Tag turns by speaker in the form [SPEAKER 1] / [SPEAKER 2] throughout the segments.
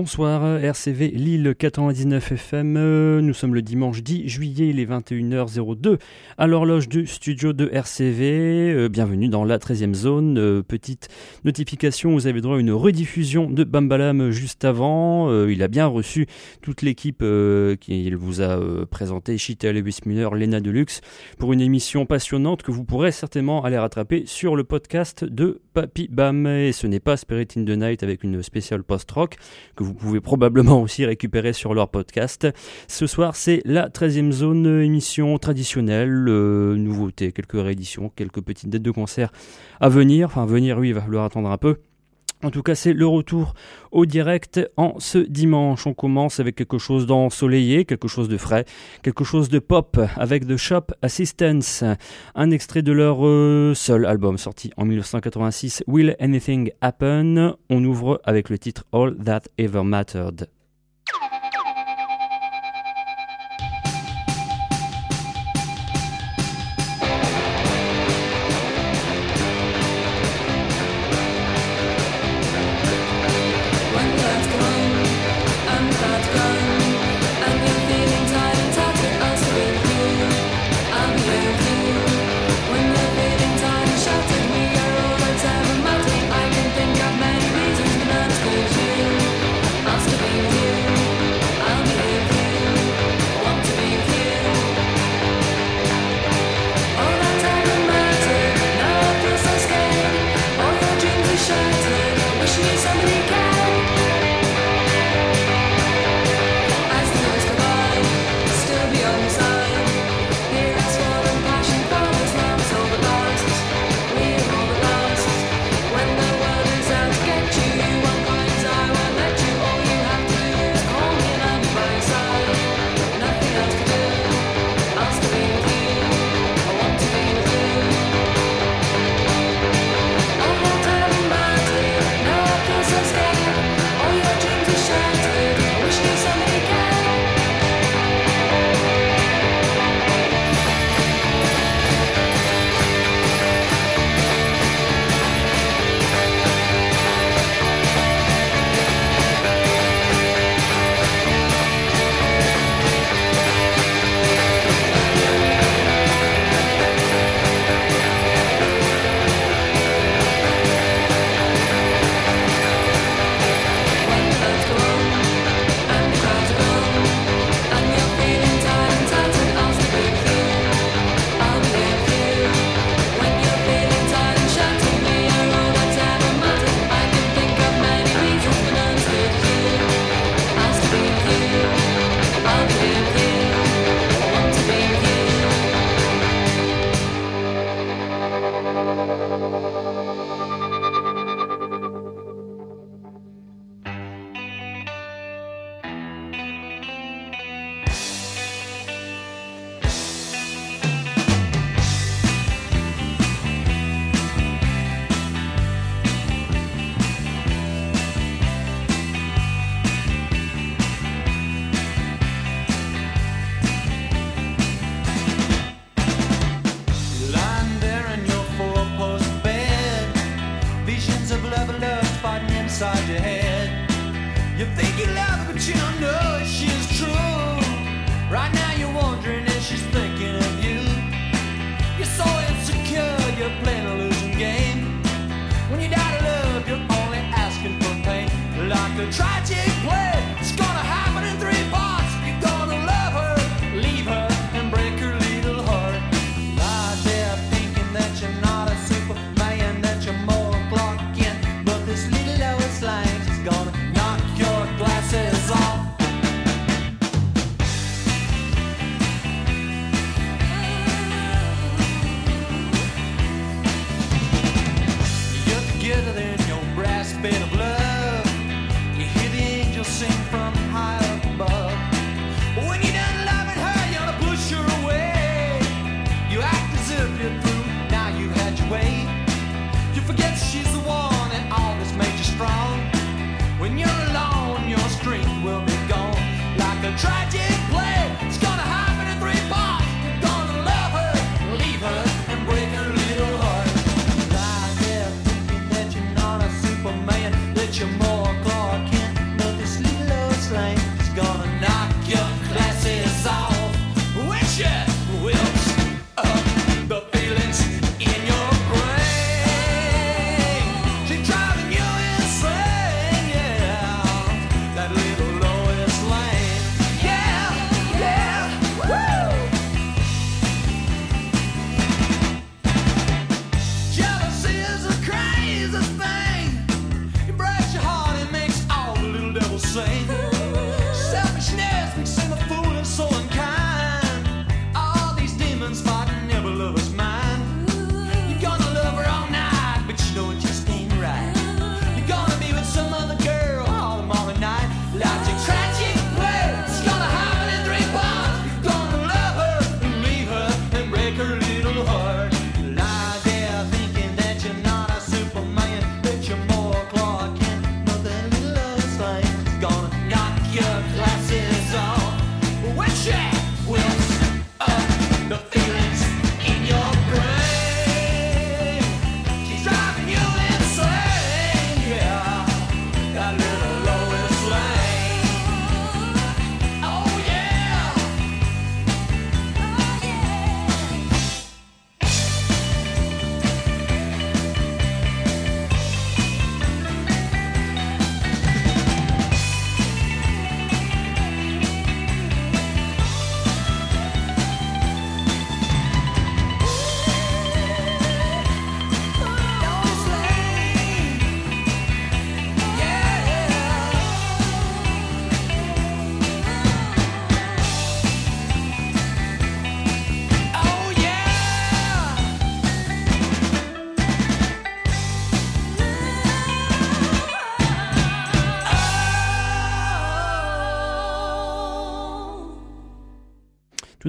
[SPEAKER 1] Bonsoir, RCV Lille 99 FM. Nous sommes le dimanche 10 juillet, il est 21h02 à l'horloge du studio de RCV. Euh, bienvenue dans la 13e zone. Euh, petite notification, vous avez droit à une rediffusion de Bambalam juste avant. Euh, il a bien reçu toute l'équipe qui vous a présenté, Chitel et Müller, Lena Deluxe, pour une émission passionnante que vous pourrez certainement aller rattraper sur le podcast de Papy Bam. Et ce n'est pas Spirit in the Night avec une spéciale post-rock que vous pouvez probablement aussi récupérer sur leur podcast. Ce soir, c'est la 13e zone émission traditionnelle, euh, nouveauté, quelques rééditions, quelques petites dates de concert à venir. Enfin, venir, oui, il va falloir attendre un peu. En tout cas, c'est le retour au direct en ce dimanche. On commence avec quelque chose d'ensoleillé, quelque chose de frais, quelque chose de pop avec The Shop Assistance, un extrait de leur euh, seul album sorti en 1986, Will Anything Happen On ouvre avec le titre All That Ever Mattered.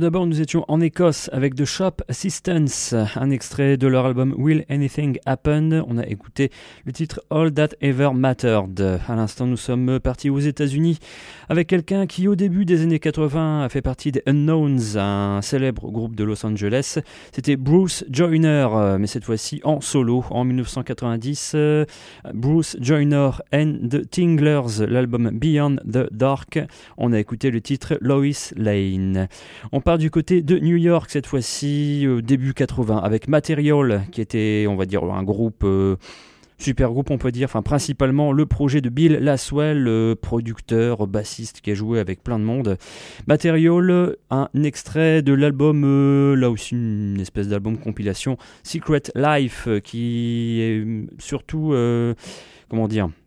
[SPEAKER 2] D'abord, nous étions en Écosse avec The Shop Assistance, un extrait de leur album Will Anything Happen. On a écouté le titre All That Ever Mattered. À l'instant, nous sommes partis aux États-Unis avec quelqu'un qui, au début des années 80, a fait partie des Unknowns, un célèbre groupe de Los Angeles. C'était Bruce Joyner, mais cette fois-ci en solo. En 1990, Bruce Joyner and the Tinglers, l'album Beyond the Dark. On a écouté le titre Lois Lane. On du côté de New York cette fois-ci, début 80, avec Material, qui était, on va dire, un groupe... Euh, super groupe on peut dire, enfin principalement le projet de Bill Laswell, producteur, bassiste qui a joué avec plein de monde. Material, un extrait de l'album, euh, là aussi une espèce d'album compilation, Secret Life, qui est surtout, euh, comment dire, euh,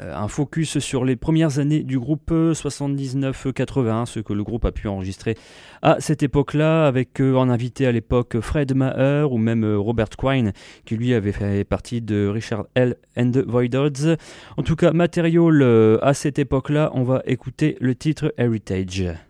[SPEAKER 2] un focus sur les premières années du groupe 79-80, ce que le groupe a pu enregistrer à cette époque-là, avec euh, en invité à l'époque Fred Maher ou même euh, Robert Quine, qui lui avait fait partie de Richard L. and the Voidods. En tout cas, Material, à cette époque-là, on va écouter le titre Heritage.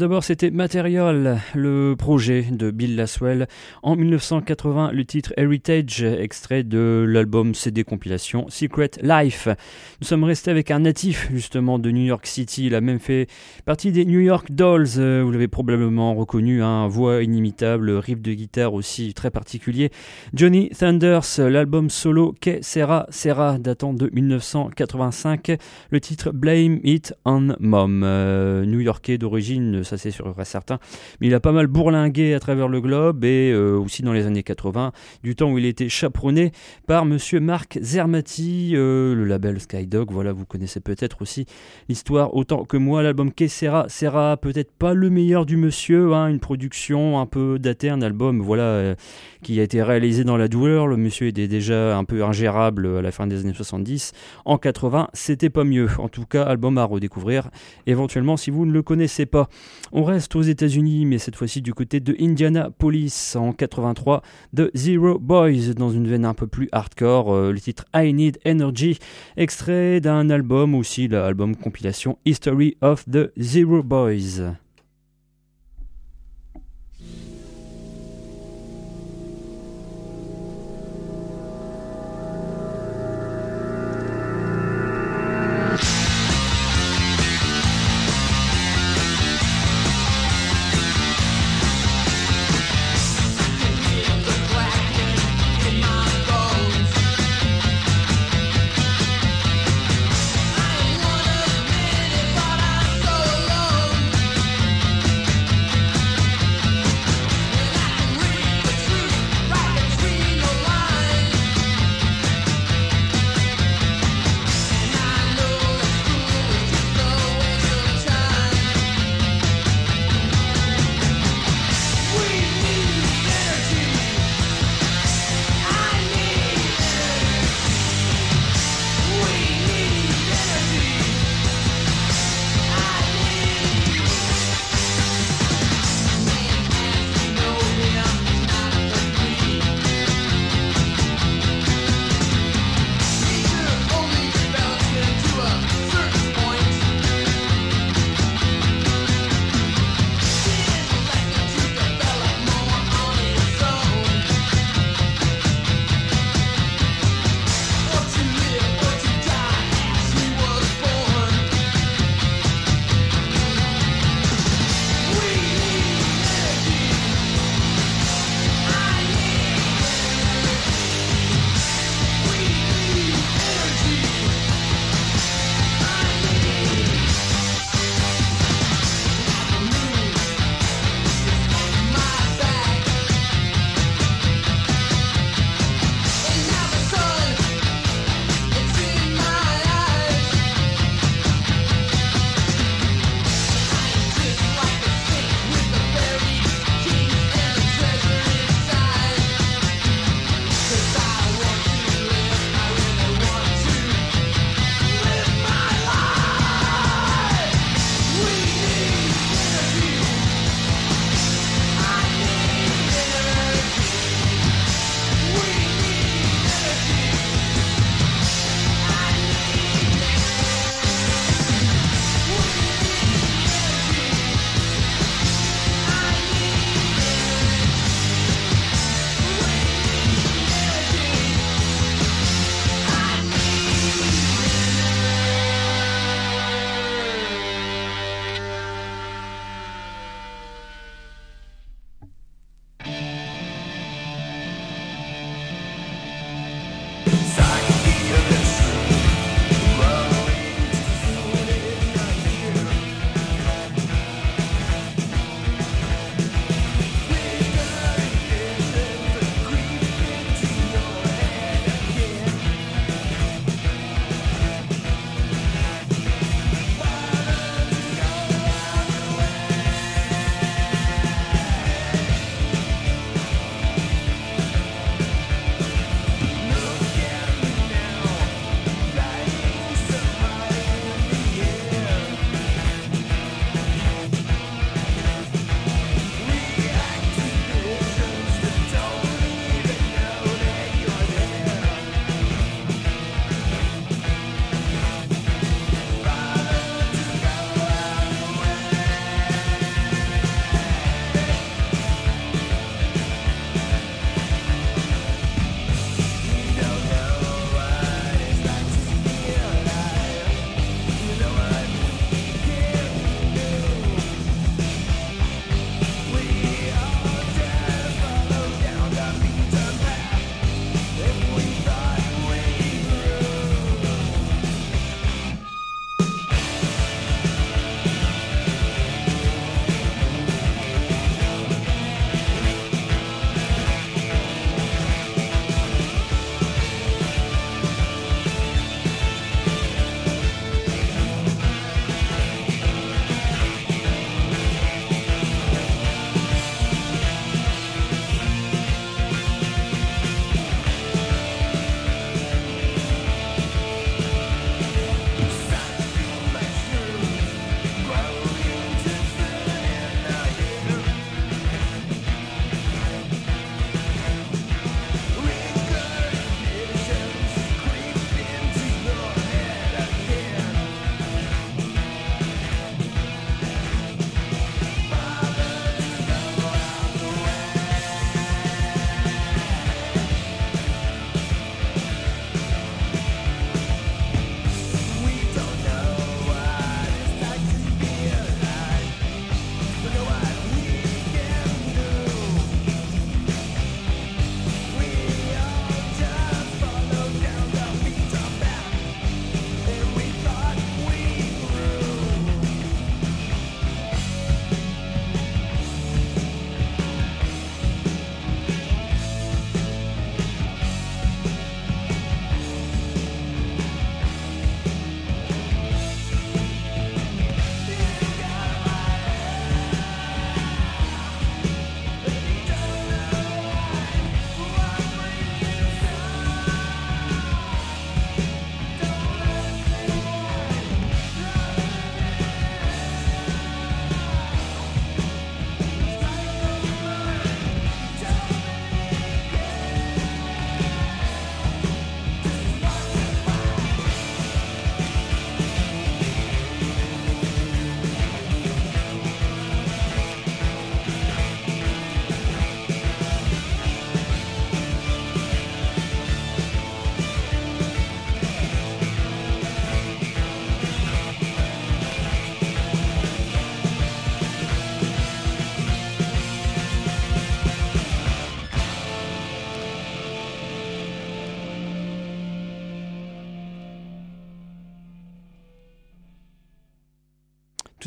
[SPEAKER 2] D'abord, c'était Material, le projet de Bill Laswell. En 1980, le titre Heritage, extrait de l'album CD compilation Secret Life. Nous sommes restés avec un natif, justement, de New York City. Il a même fait partie des New York Dolls. Euh, vous l'avez probablement reconnu, hein, voix inimitable, riff de guitare aussi très particulier. Johnny Thunders, l'album solo Que Sera Sera, datant de 1985. Le titre Blame It on Mom. Euh, New-Yorkais d'origine ça c'est sûr certain. Mais il a pas mal bourlingué à travers le globe et euh, aussi dans les années 80, du temps où il était chaperonné par monsieur Marc Zermati, euh, le label Skydog. Voilà, vous connaissez peut-être aussi l'histoire autant que moi. L'album Que sera sera peut-être pas le meilleur du monsieur, hein, une production un peu datée, un album voilà euh, qui a été réalisé dans la douleur. Le monsieur était déjà un peu ingérable à la fin des années 70. En 80, c'était pas mieux. En tout cas, album à redécouvrir éventuellement si vous ne le connaissez pas. On reste aux États-Unis, mais cette fois-ci du côté de Indianapolis en 83 de Zero Boys dans une veine un peu plus hardcore. Euh, le titre I Need Energy, extrait d'un album aussi, l'album compilation History of the Zero Boys.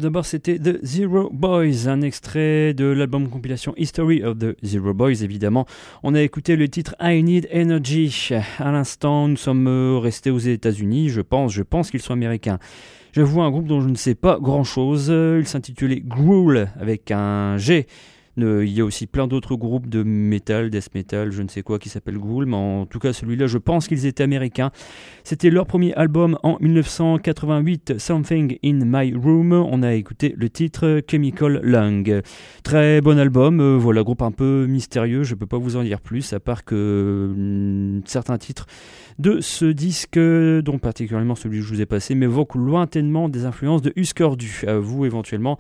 [SPEAKER 2] Tout d'abord, c'était The Zero Boys, un extrait de l'album compilation History of the Zero Boys, évidemment. On a écouté le titre I Need Energy. À l'instant, nous sommes euh, restés aux États-Unis, je pense, je pense qu'ils sont américains. J'avoue un groupe dont je ne sais pas grand chose. Il s'intitulait Gruel avec un G il y a aussi plein d'autres groupes de metal, death metal, je ne sais quoi, qui s'appellent Ghoul, mais en tout cas celui-là, je pense qu'ils étaient américains. C'était leur premier album en 1988, Something in My Room. On a écouté le titre Chemical Lung. Très bon album, euh, voilà, groupe un peu mystérieux, je ne peux pas vous en dire plus, à part que hmm, certains titres de ce disque, dont particulièrement celui que je vous ai passé, m'évoquent lointainement des influences de Husker Du. À vous éventuellement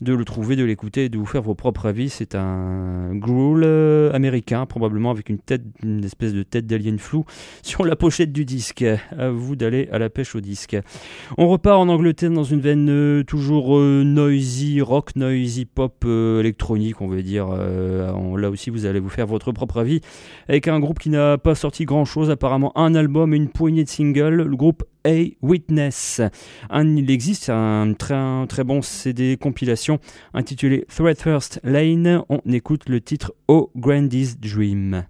[SPEAKER 2] de le trouver, de l'écouter, de vous faire vos propres avis. C'est un growl euh, américain, probablement avec une tête, une espèce de tête d'alien flou sur la pochette du disque. À vous d'aller à la pêche au disque. On repart en Angleterre dans une veine euh, toujours euh, noisy rock, noisy pop électronique, on veut dire. là aussi, vous allez vous faire votre propre avis avec un groupe qui n'a pas sorti grand chose, apparemment un album et une poignée de singles. Le groupe A Witness. il existe un très, un très bon CD compilation intitulé Thread First Lane. On écoute le titre Oh Grandy's Dream.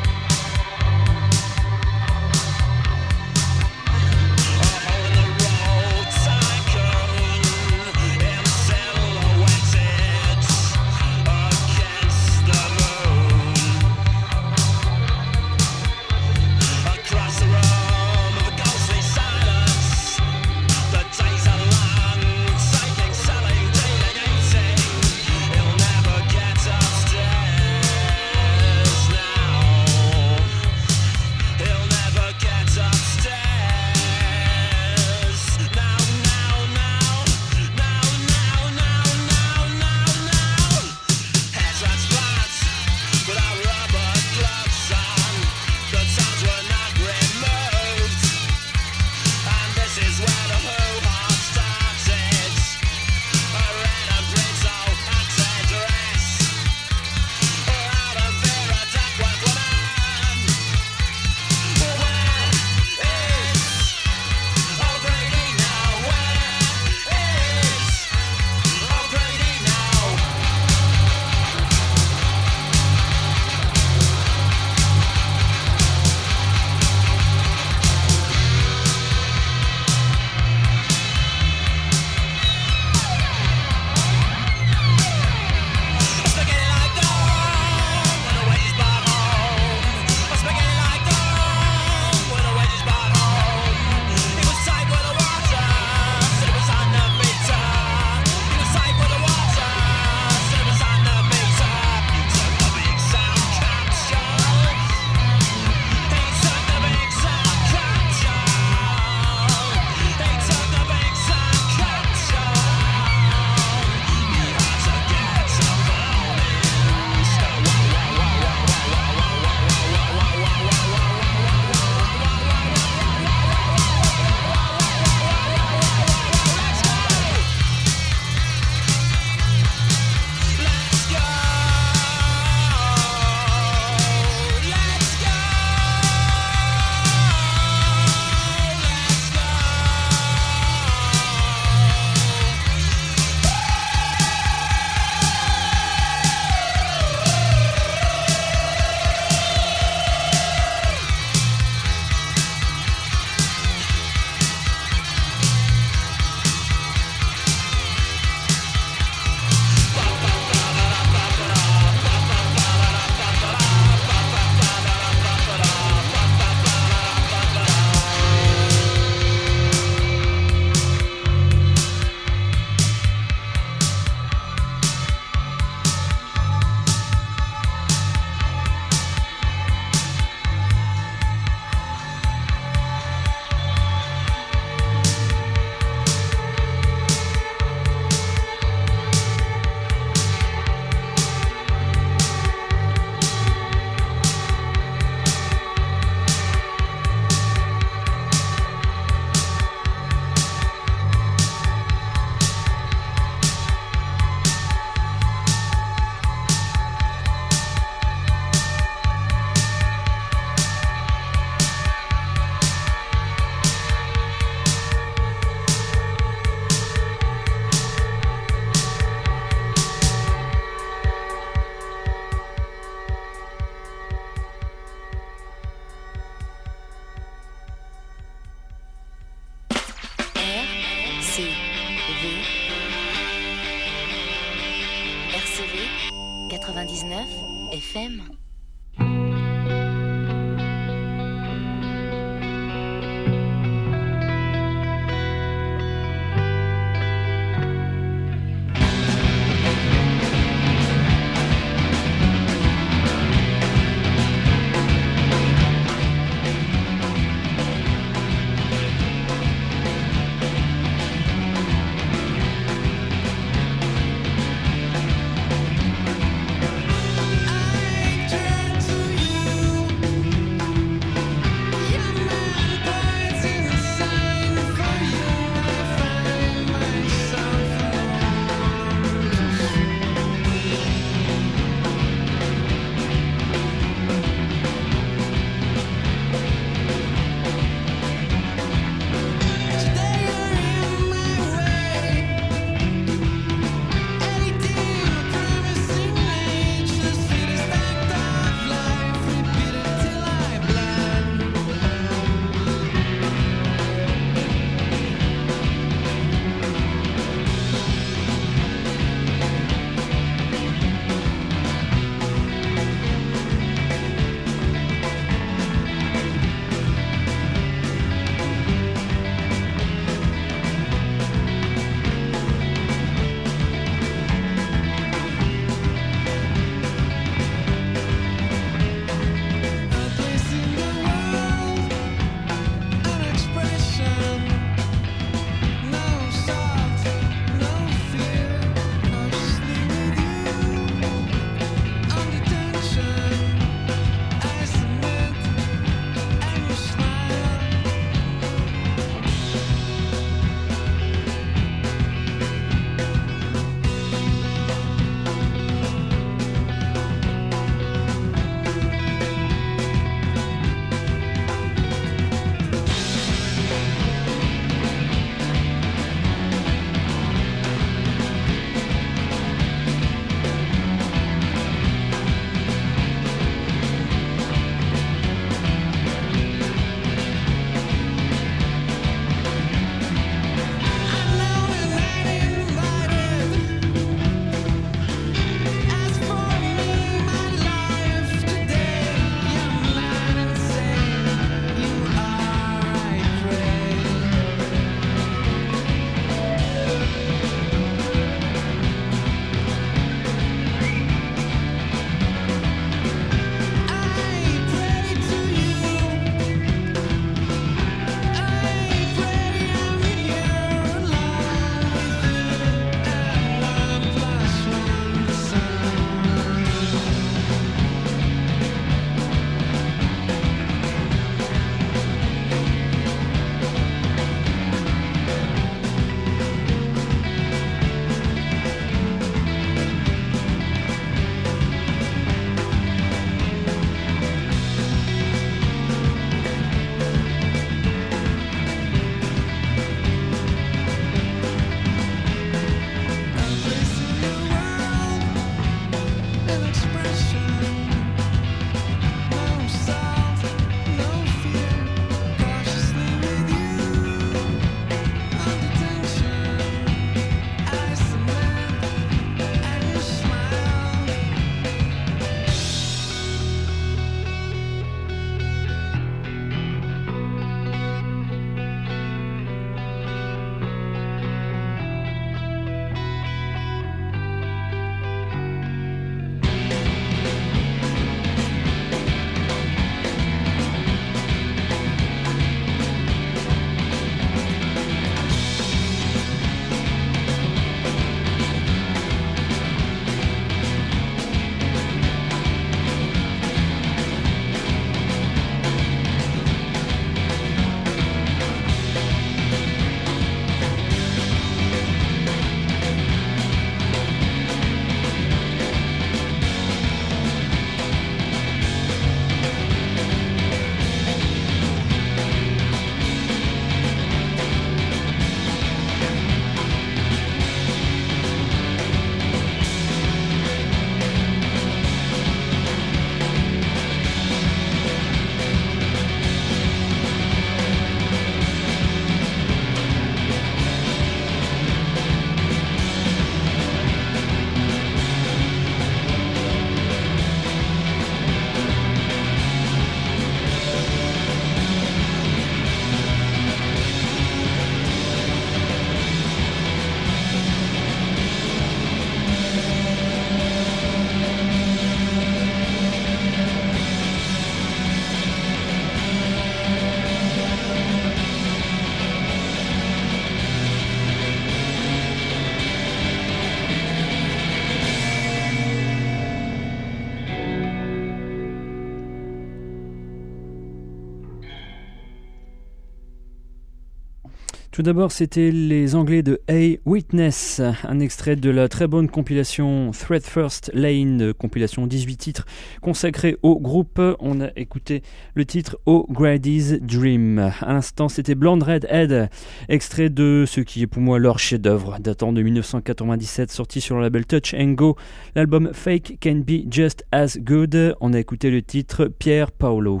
[SPEAKER 3] Tout d'abord, c'était les Anglais de A Witness, un extrait de la très bonne compilation Thread First Lane, compilation 18 titres consacrée au groupe. On a écouté le titre O'Grady's Dream. À l'instant, c'était Blonde Red Head, extrait de ce qui est pour moi leur chef-d'œuvre, datant de 1997, sorti sur le label Touch and Go, l'album Fake Can Be Just As Good. On a écouté le titre Pierre Paolo.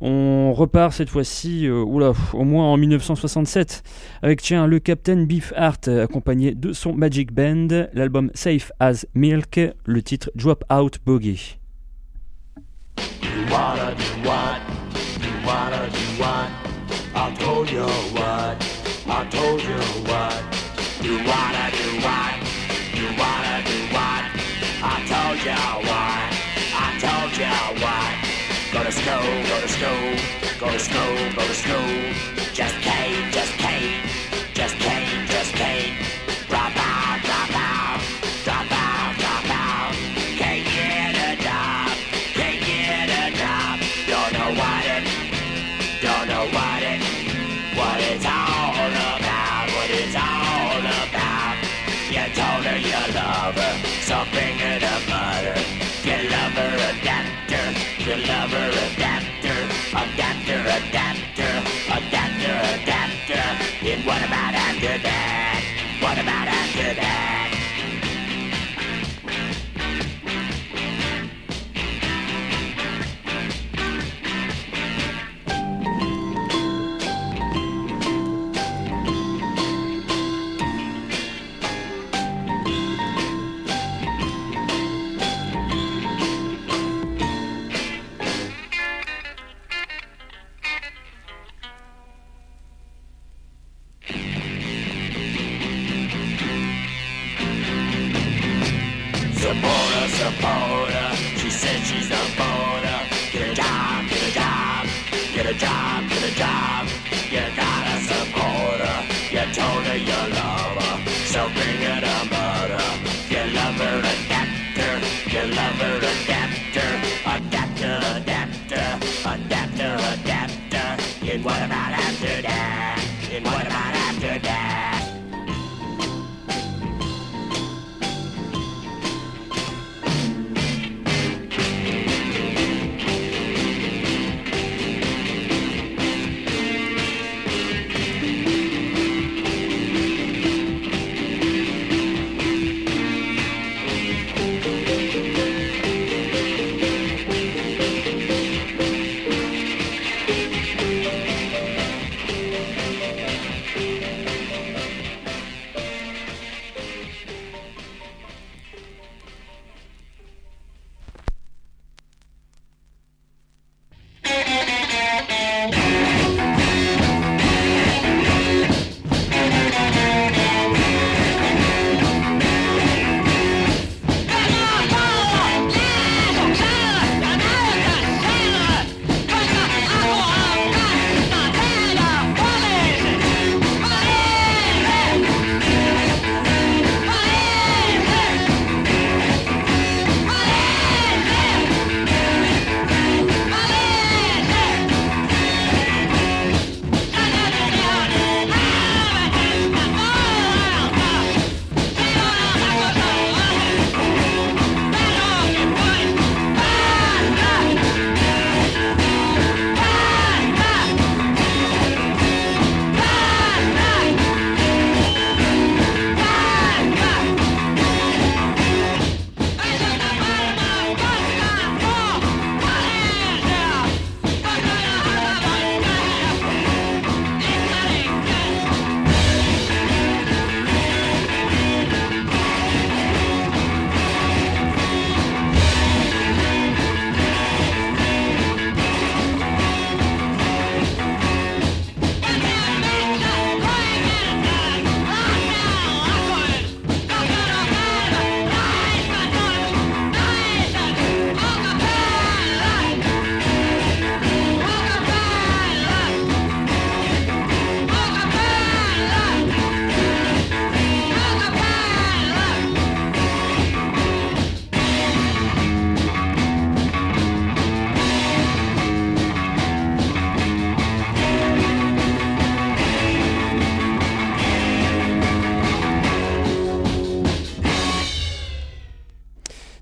[SPEAKER 3] On repart cette fois-ci, euh, au moins en 1967 avec tiens le Captain Beefheart accompagné de son Magic Band, l'album Safe as Milk, le titre Drop Out Boogie. about it.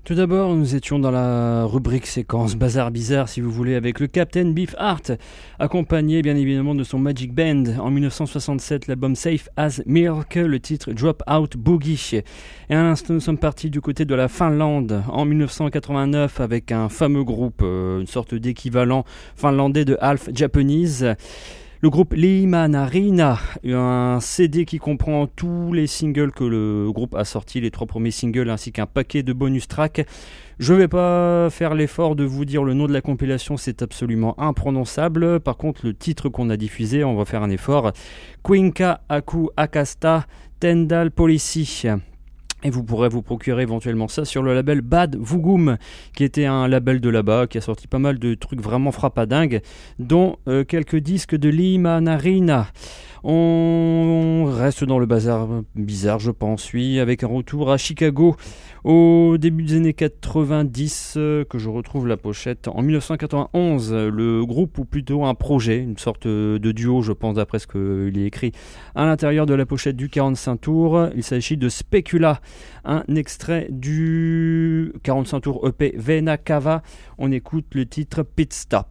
[SPEAKER 2] Tout d'abord, nous étions dans la rubrique séquence Bazar Bizarre, si vous voulez, avec le Captain Beef Art, accompagné bien évidemment de son Magic Band. En 1967, l'album Safe as Milk, le titre Drop Out Boogie. Et à l'instant, nous sommes partis du côté de la Finlande en 1989 avec un fameux groupe, euh, une sorte d'équivalent finlandais de Half Japanese. Le groupe Limanarina, un CD qui comprend tous les singles que le groupe a sortis, les trois premiers singles ainsi qu'un paquet de bonus tracks. Je ne vais pas faire l'effort de vous dire le nom de la compilation, c'est absolument imprononçable. Par contre, le titre qu'on a diffusé, on va faire un effort. Quinka Aku Akasta Tendal Policy. Et vous pourrez vous procurer éventuellement ça sur le label Bad Vugum, qui était un label de là-bas, qui a sorti pas mal de trucs vraiment frappadingues, dont euh, quelques disques de Lima Narina. On reste dans le bazar bizarre, je pense, oui, avec un retour à Chicago au début des années 90, euh, que je retrouve la pochette. En 1991, le groupe, ou plutôt un projet, une sorte de duo, je pense, d'après ce qu'il est écrit, à l'intérieur de la pochette du 45 tours. Il s'agit de Specula, un extrait du 45 tours EP Vena Cava. On écoute le titre Pit Stop.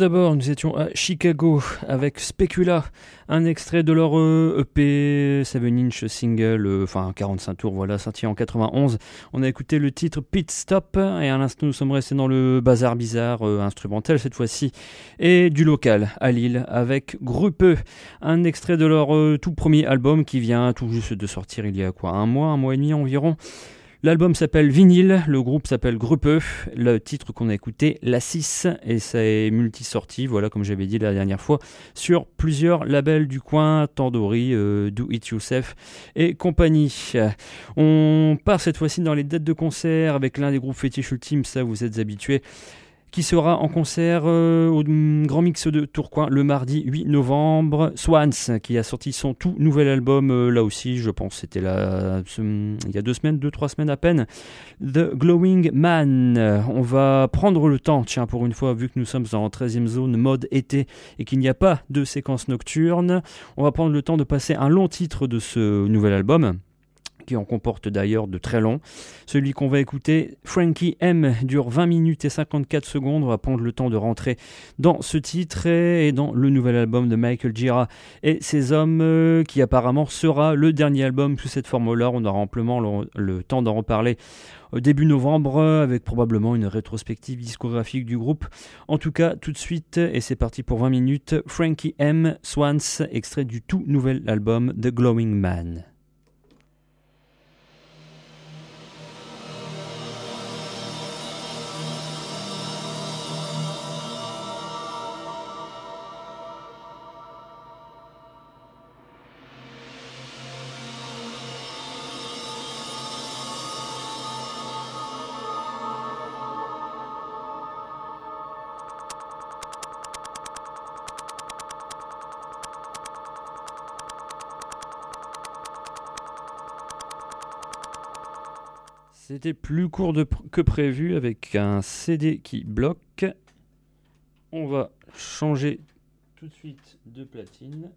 [SPEAKER 2] D'abord, nous étions à Chicago avec Specula, un extrait de leur EP 7 inch single, euh, enfin 45 tours, voilà, sorti en 91. On a écouté le titre Pit Stop et à l'instant nous sommes restés dans le bazar bizarre euh, instrumental cette fois-ci et du local à Lille avec Gruppe, un extrait de leur euh, tout premier album qui vient tout juste de sortir il y a quoi, un mois, un mois et demi environ. L'album s'appelle Vinyl, le groupe s'appelle Gruppe, le titre qu'on a écouté, La 6, et c'est multi-sorti, voilà, comme j'avais dit la dernière fois, sur plusieurs labels du coin, Tandori, euh, Do It Yourself et compagnie. On part cette fois-ci dans les dates de concert avec l'un des groupes fétiches ultimes, ça vous êtes habitués qui sera en concert euh, au Grand Mix de Tourcoing le mardi 8 novembre. Swans, qui a sorti son tout nouvel album, euh, là aussi, je pense, c'était là, il y a deux semaines, deux, trois semaines à peine. The Glowing Man. On va prendre le temps, tiens, pour une fois, vu que nous sommes en 13e zone mode été et qu'il n'y a pas de séquence nocturne, on va prendre le temps de passer un long titre de ce nouvel album qui en comporte d'ailleurs de très longs. Celui qu'on va écouter, Frankie M, dure 20 minutes et 54 secondes. On va prendre le temps de rentrer dans ce titre et dans le nouvel album de Michael Gira et ses hommes, euh, qui apparemment sera le dernier album sous cette forme-là. On aura amplement le, temps d'en reparler début novembre avec probablement une rétrospective discographique du groupe. En tout cas, tout de suite, et c'est parti pour 20 minutes, Frankie M, Swans, extrait du tout nouvel album The Glowing Man. Plus court que prévu avec un CD qui bloque. On va changer tout de suite de platine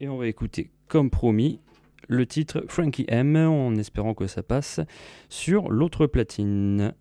[SPEAKER 2] et on va écouter comme promis le titre Frankie M en espérant que ça passe sur l'autre platine.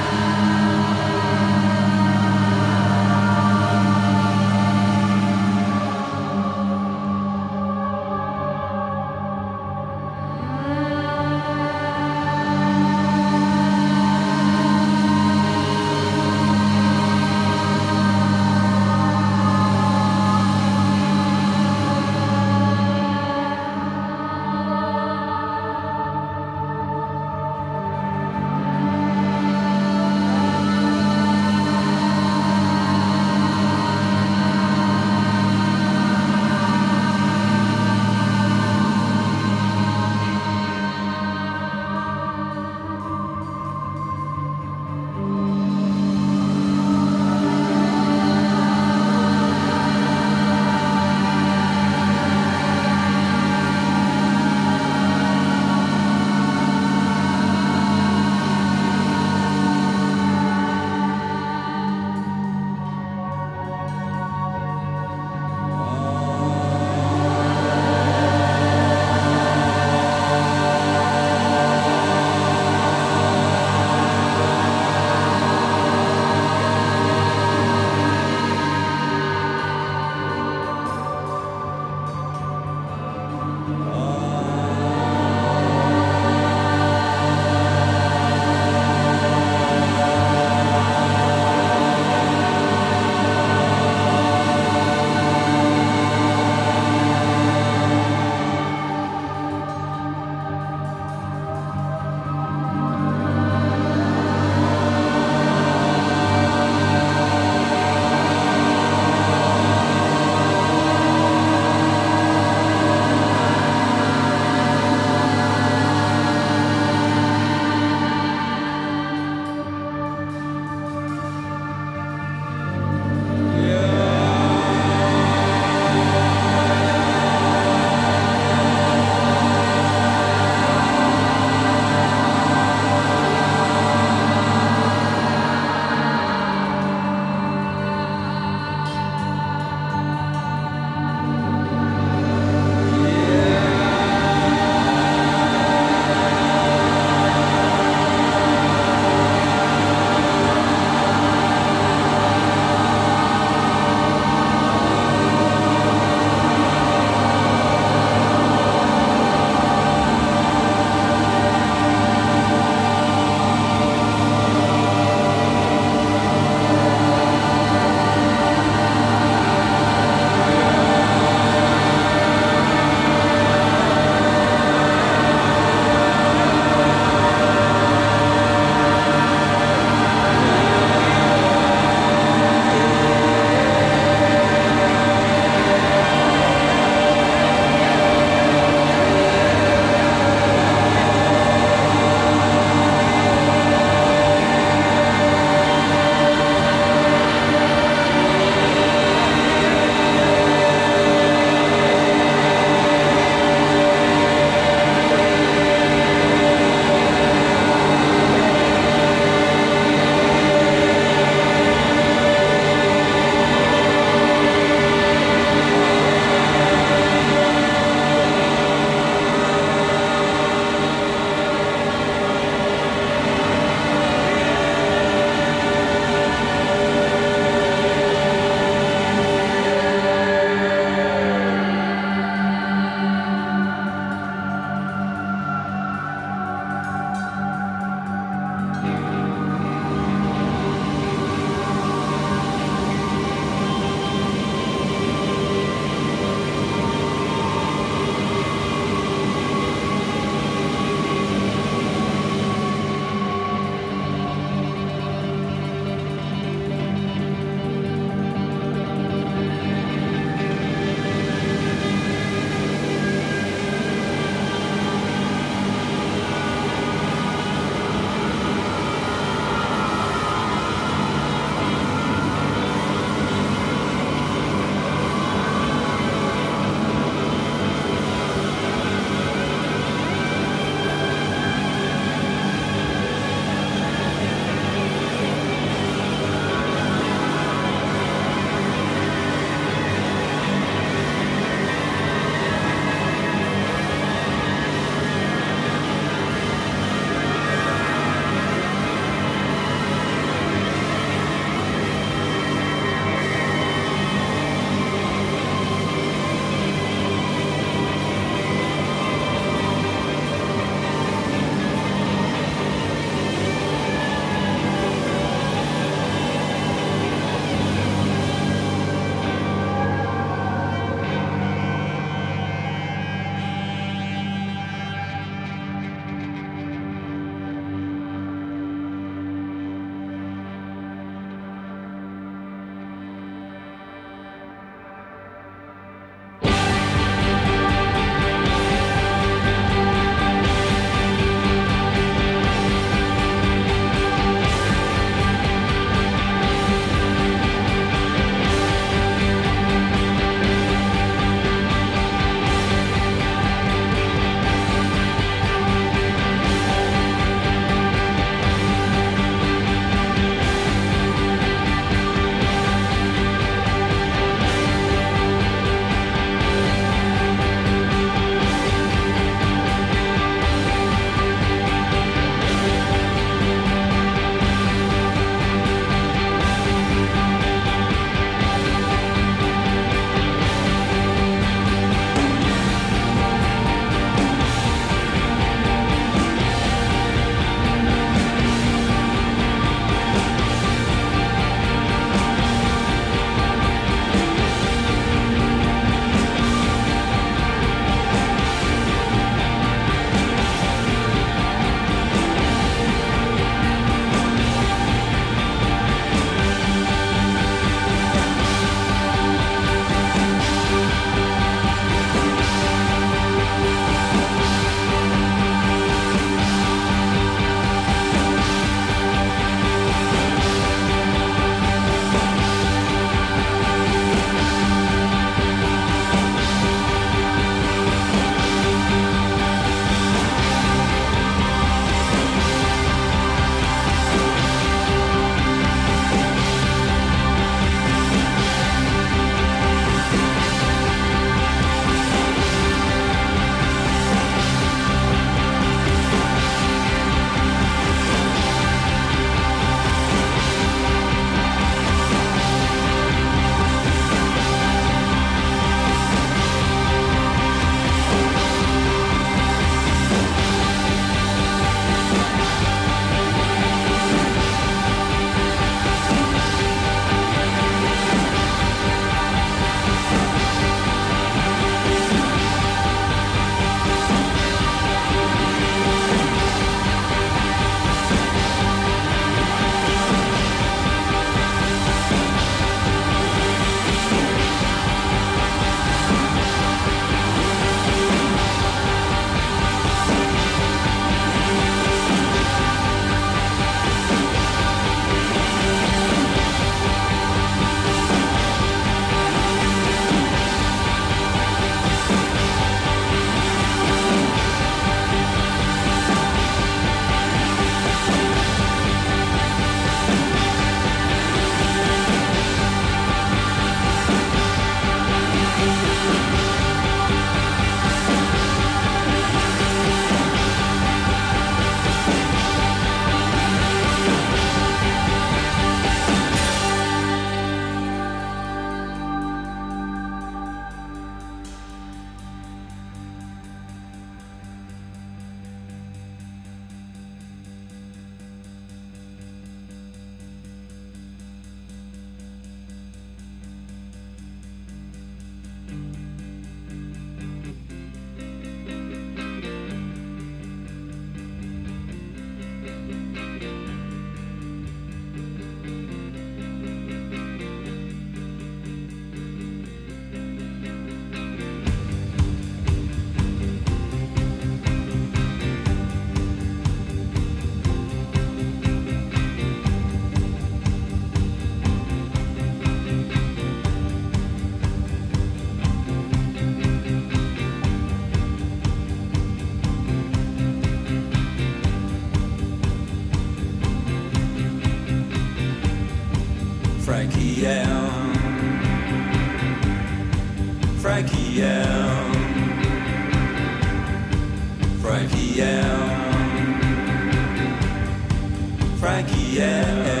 [SPEAKER 4] Frankie M.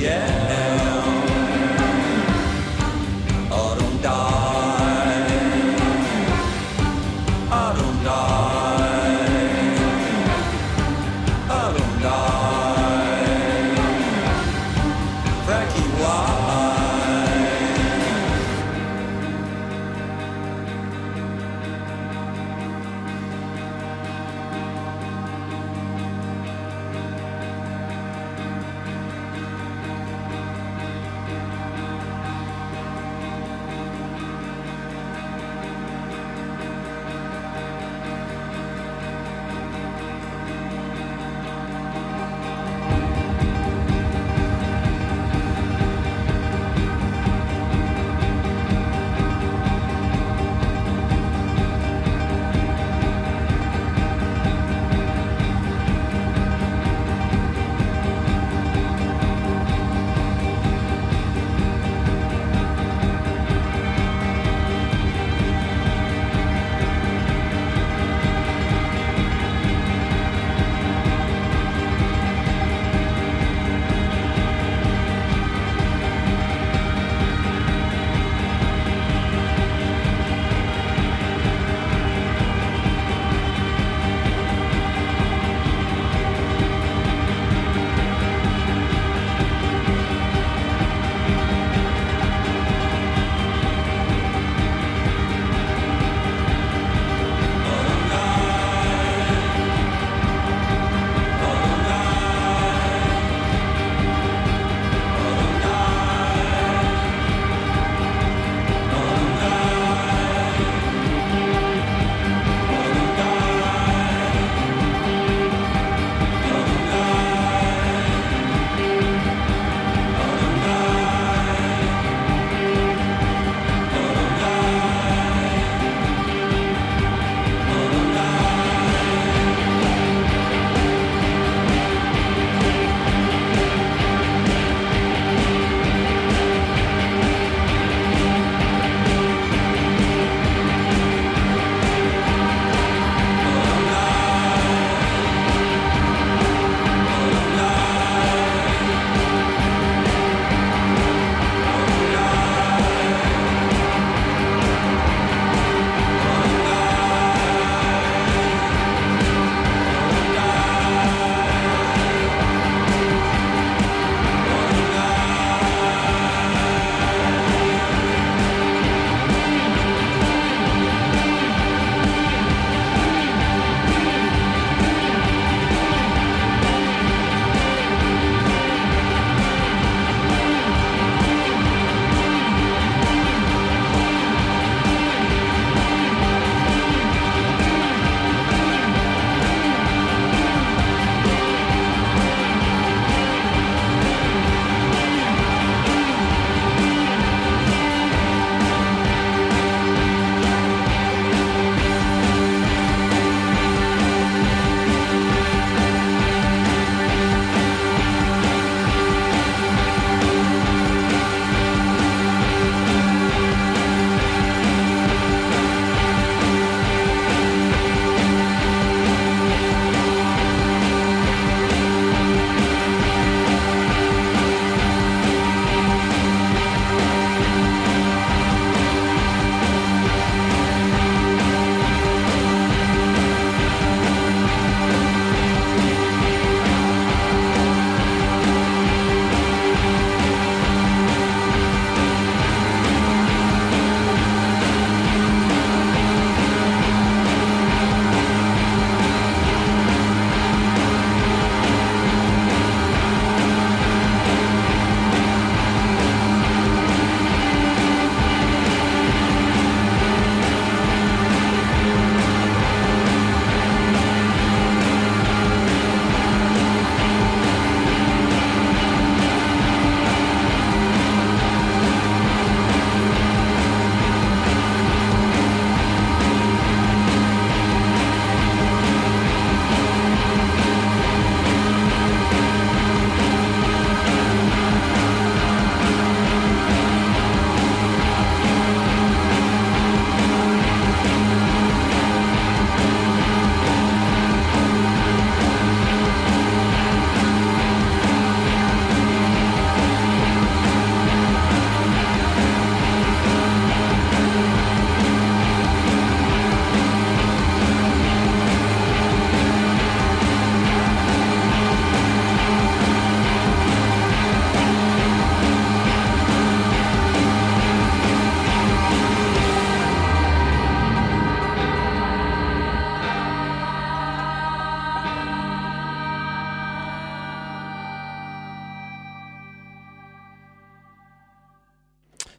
[SPEAKER 4] Frankie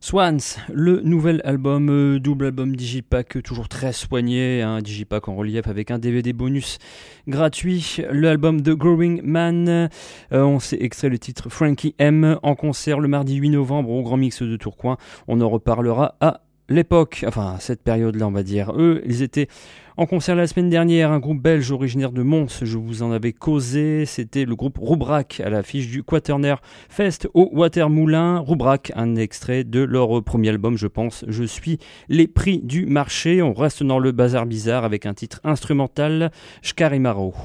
[SPEAKER 2] Swans, le nouvel album, euh, double album Digipack, euh, toujours très soigné, un Digipack en relief avec un DVD bonus gratuit. Le album The Growing Man, euh, on s'est extrait le titre Frankie M en concert le mardi 8 novembre au Grand Mix de Tourcoing. On en reparlera à l'époque, enfin cette période-là on va dire. Eux, ils étaient en concert la semaine dernière, un groupe belge originaire de Mons, je vous en avais causé, c'était le groupe Roubrac à l'affiche du Quaternaire Fest au Watermoulin. Roubrac, un extrait de leur premier album, je pense, Je suis les prix du marché. On reste dans le bazar bizarre avec un titre instrumental, Shkarimaro.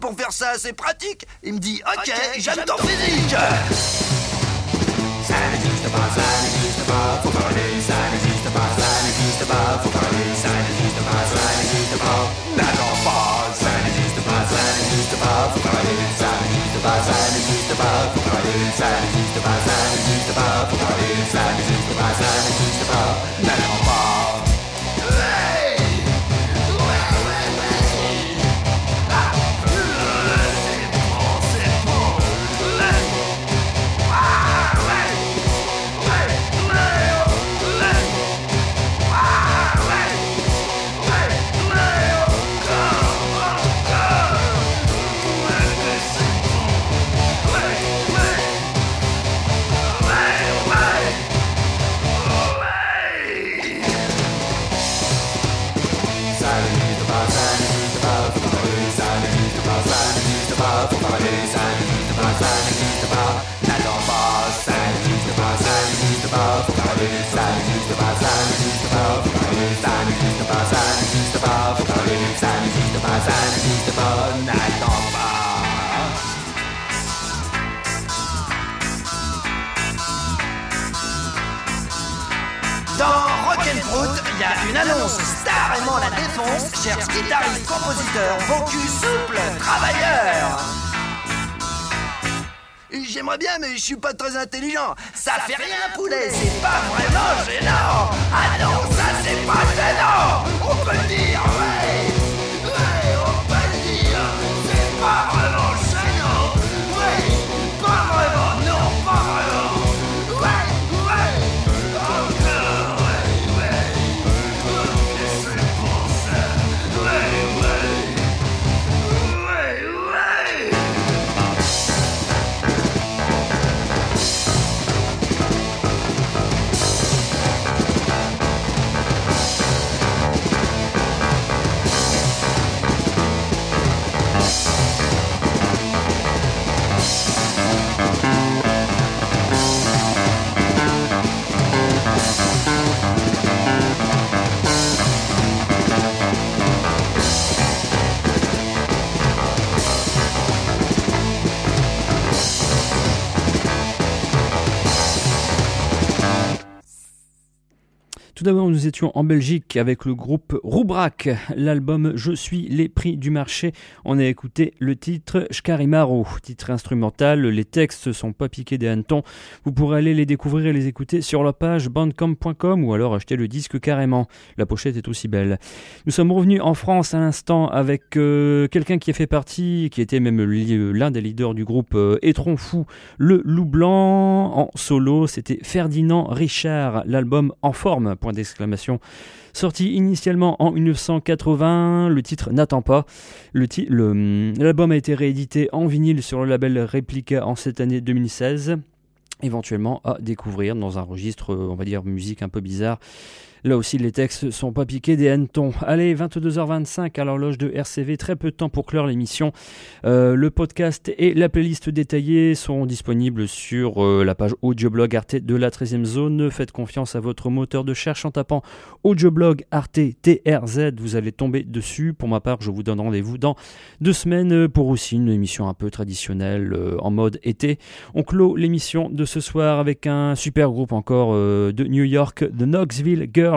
[SPEAKER 5] Pour faire ça, c'est pratique. Il me dit, ok, j'aime ton physique.
[SPEAKER 6] Ça n'existe pas, ça n'existe pas, faut parler, ça n'existe pas, ça n'existe pas, faut parler, ça n'existe pas, ça n'existe pas. N'attends pas, ça n'existe pas, ça n'existe pas, faut parler, ça n'existe pas, ça n'existe pas, faut parler, ça n'existe pas, ça n'existe pas, faut parler, ça n'existe pas, ça n'existe pas.
[SPEAKER 5] Dans Rock'n'Prout, il y a une annonce. Star aimant la défonce cherche guitariste, compositeur, bon cul souple, travailleur. J'aimerais bien, mais je suis pas très intelligent. Ça fait rien, poulet, c'est pas vraiment gênant. Ah non, ça c'est pas gênant. On peut le dire, ouais. Ouais, on peut le dire. C'est pas
[SPEAKER 2] Tout d'abord, nous étions en Belgique avec le groupe Roubrac. L'album Je suis les prix du marché. On a écouté le titre Shkarimaro, titre instrumental. Les textes sont pas piqués des hannetons. Vous pourrez aller les découvrir et les écouter sur la page bandcamp.com ou alors acheter le disque carrément. La pochette est aussi belle. Nous sommes revenus en France à l'instant avec euh, quelqu'un qui a fait partie, qui était même l'un des leaders du groupe euh, Étron le Loup Blanc en solo. C'était Ferdinand Richard, l'album En forme, d'exclamation. Sorti initialement en 1980, le titre n'attend pas. Hum, L'album a été réédité en vinyle sur le label Replica en cette année 2016 éventuellement à découvrir dans un registre, euh, on va dire, musique un peu bizarre. Là aussi, les textes sont pas piqués des hannetons. Allez, 22h25 à l'horloge de RCV, très peu de temps pour clore l'émission. Euh, le podcast et la playlist détaillée sont disponibles sur euh, la page audioblog Arte de la 13e zone. Faites confiance à votre moteur de recherche en tapant audioblog Arte. Vous allez tomber dessus. Pour ma part, je vous donne rendez-vous dans deux semaines pour aussi une émission un peu traditionnelle euh, en mode été. On clôt l'émission de ce soir avec un super groupe encore de New York, The Knoxville Girls,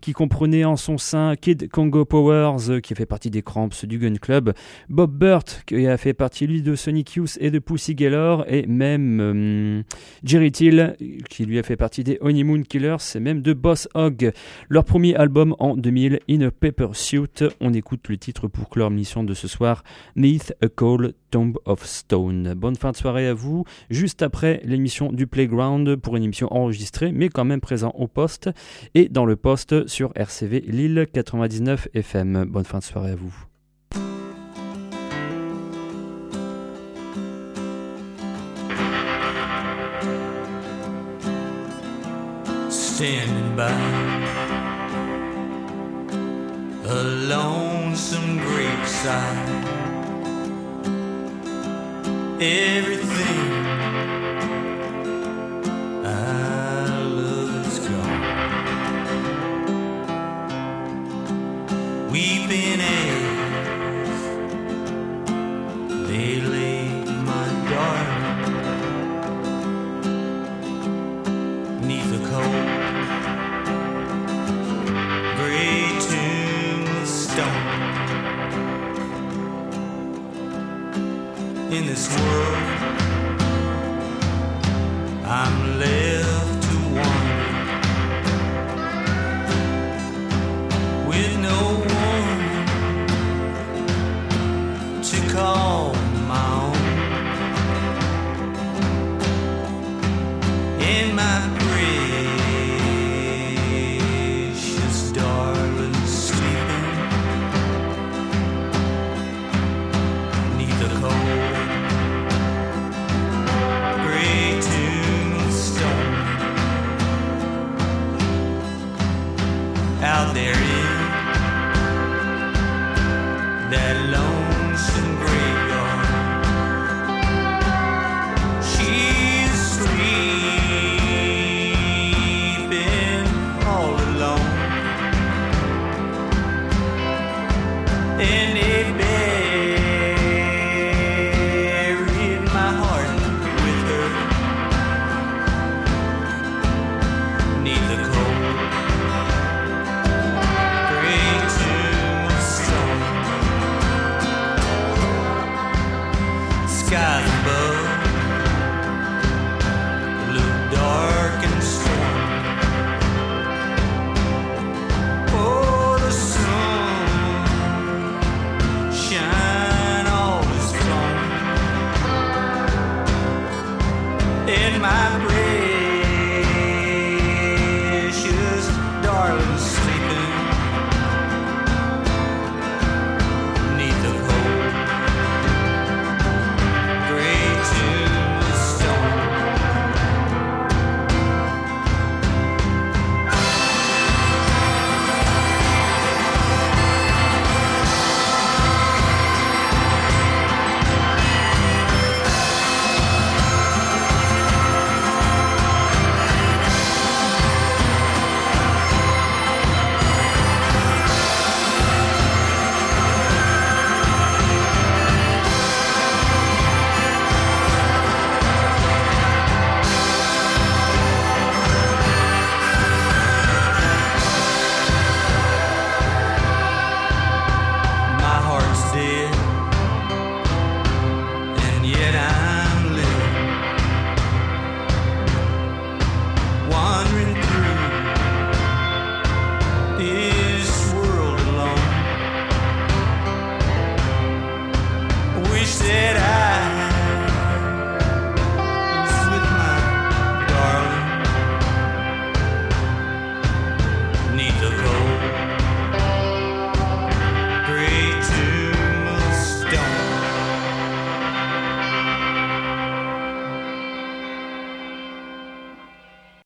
[SPEAKER 2] qui comprenait en son sein Kid Congo Powers, euh, qui fait partie des Cramps du Gun Club, Bob Burt, qui a fait partie lui de Sonic Youth et de Pussy Galore, et même euh, Jerry Till, qui lui a fait partie des Honeymoon Killers, et même de Boss Hog. Leur premier album en 2000, In a Paper Suit. On écoute le titre pour clore l'émission de ce soir, Neath a Cold Tomb of Stone. Bonne fin de soirée à vous. Juste après l'émission du Playground pour une émission enregistrée, mais quand même présent au poste et dans le poste sur RCV Lille 99 FM. Bonne fin de soirée à vous.
[SPEAKER 4] Standing by a lonesome graveside, everything. weeping as they lay my darling neath a cold gray tombstone. In this world, I'm left. with no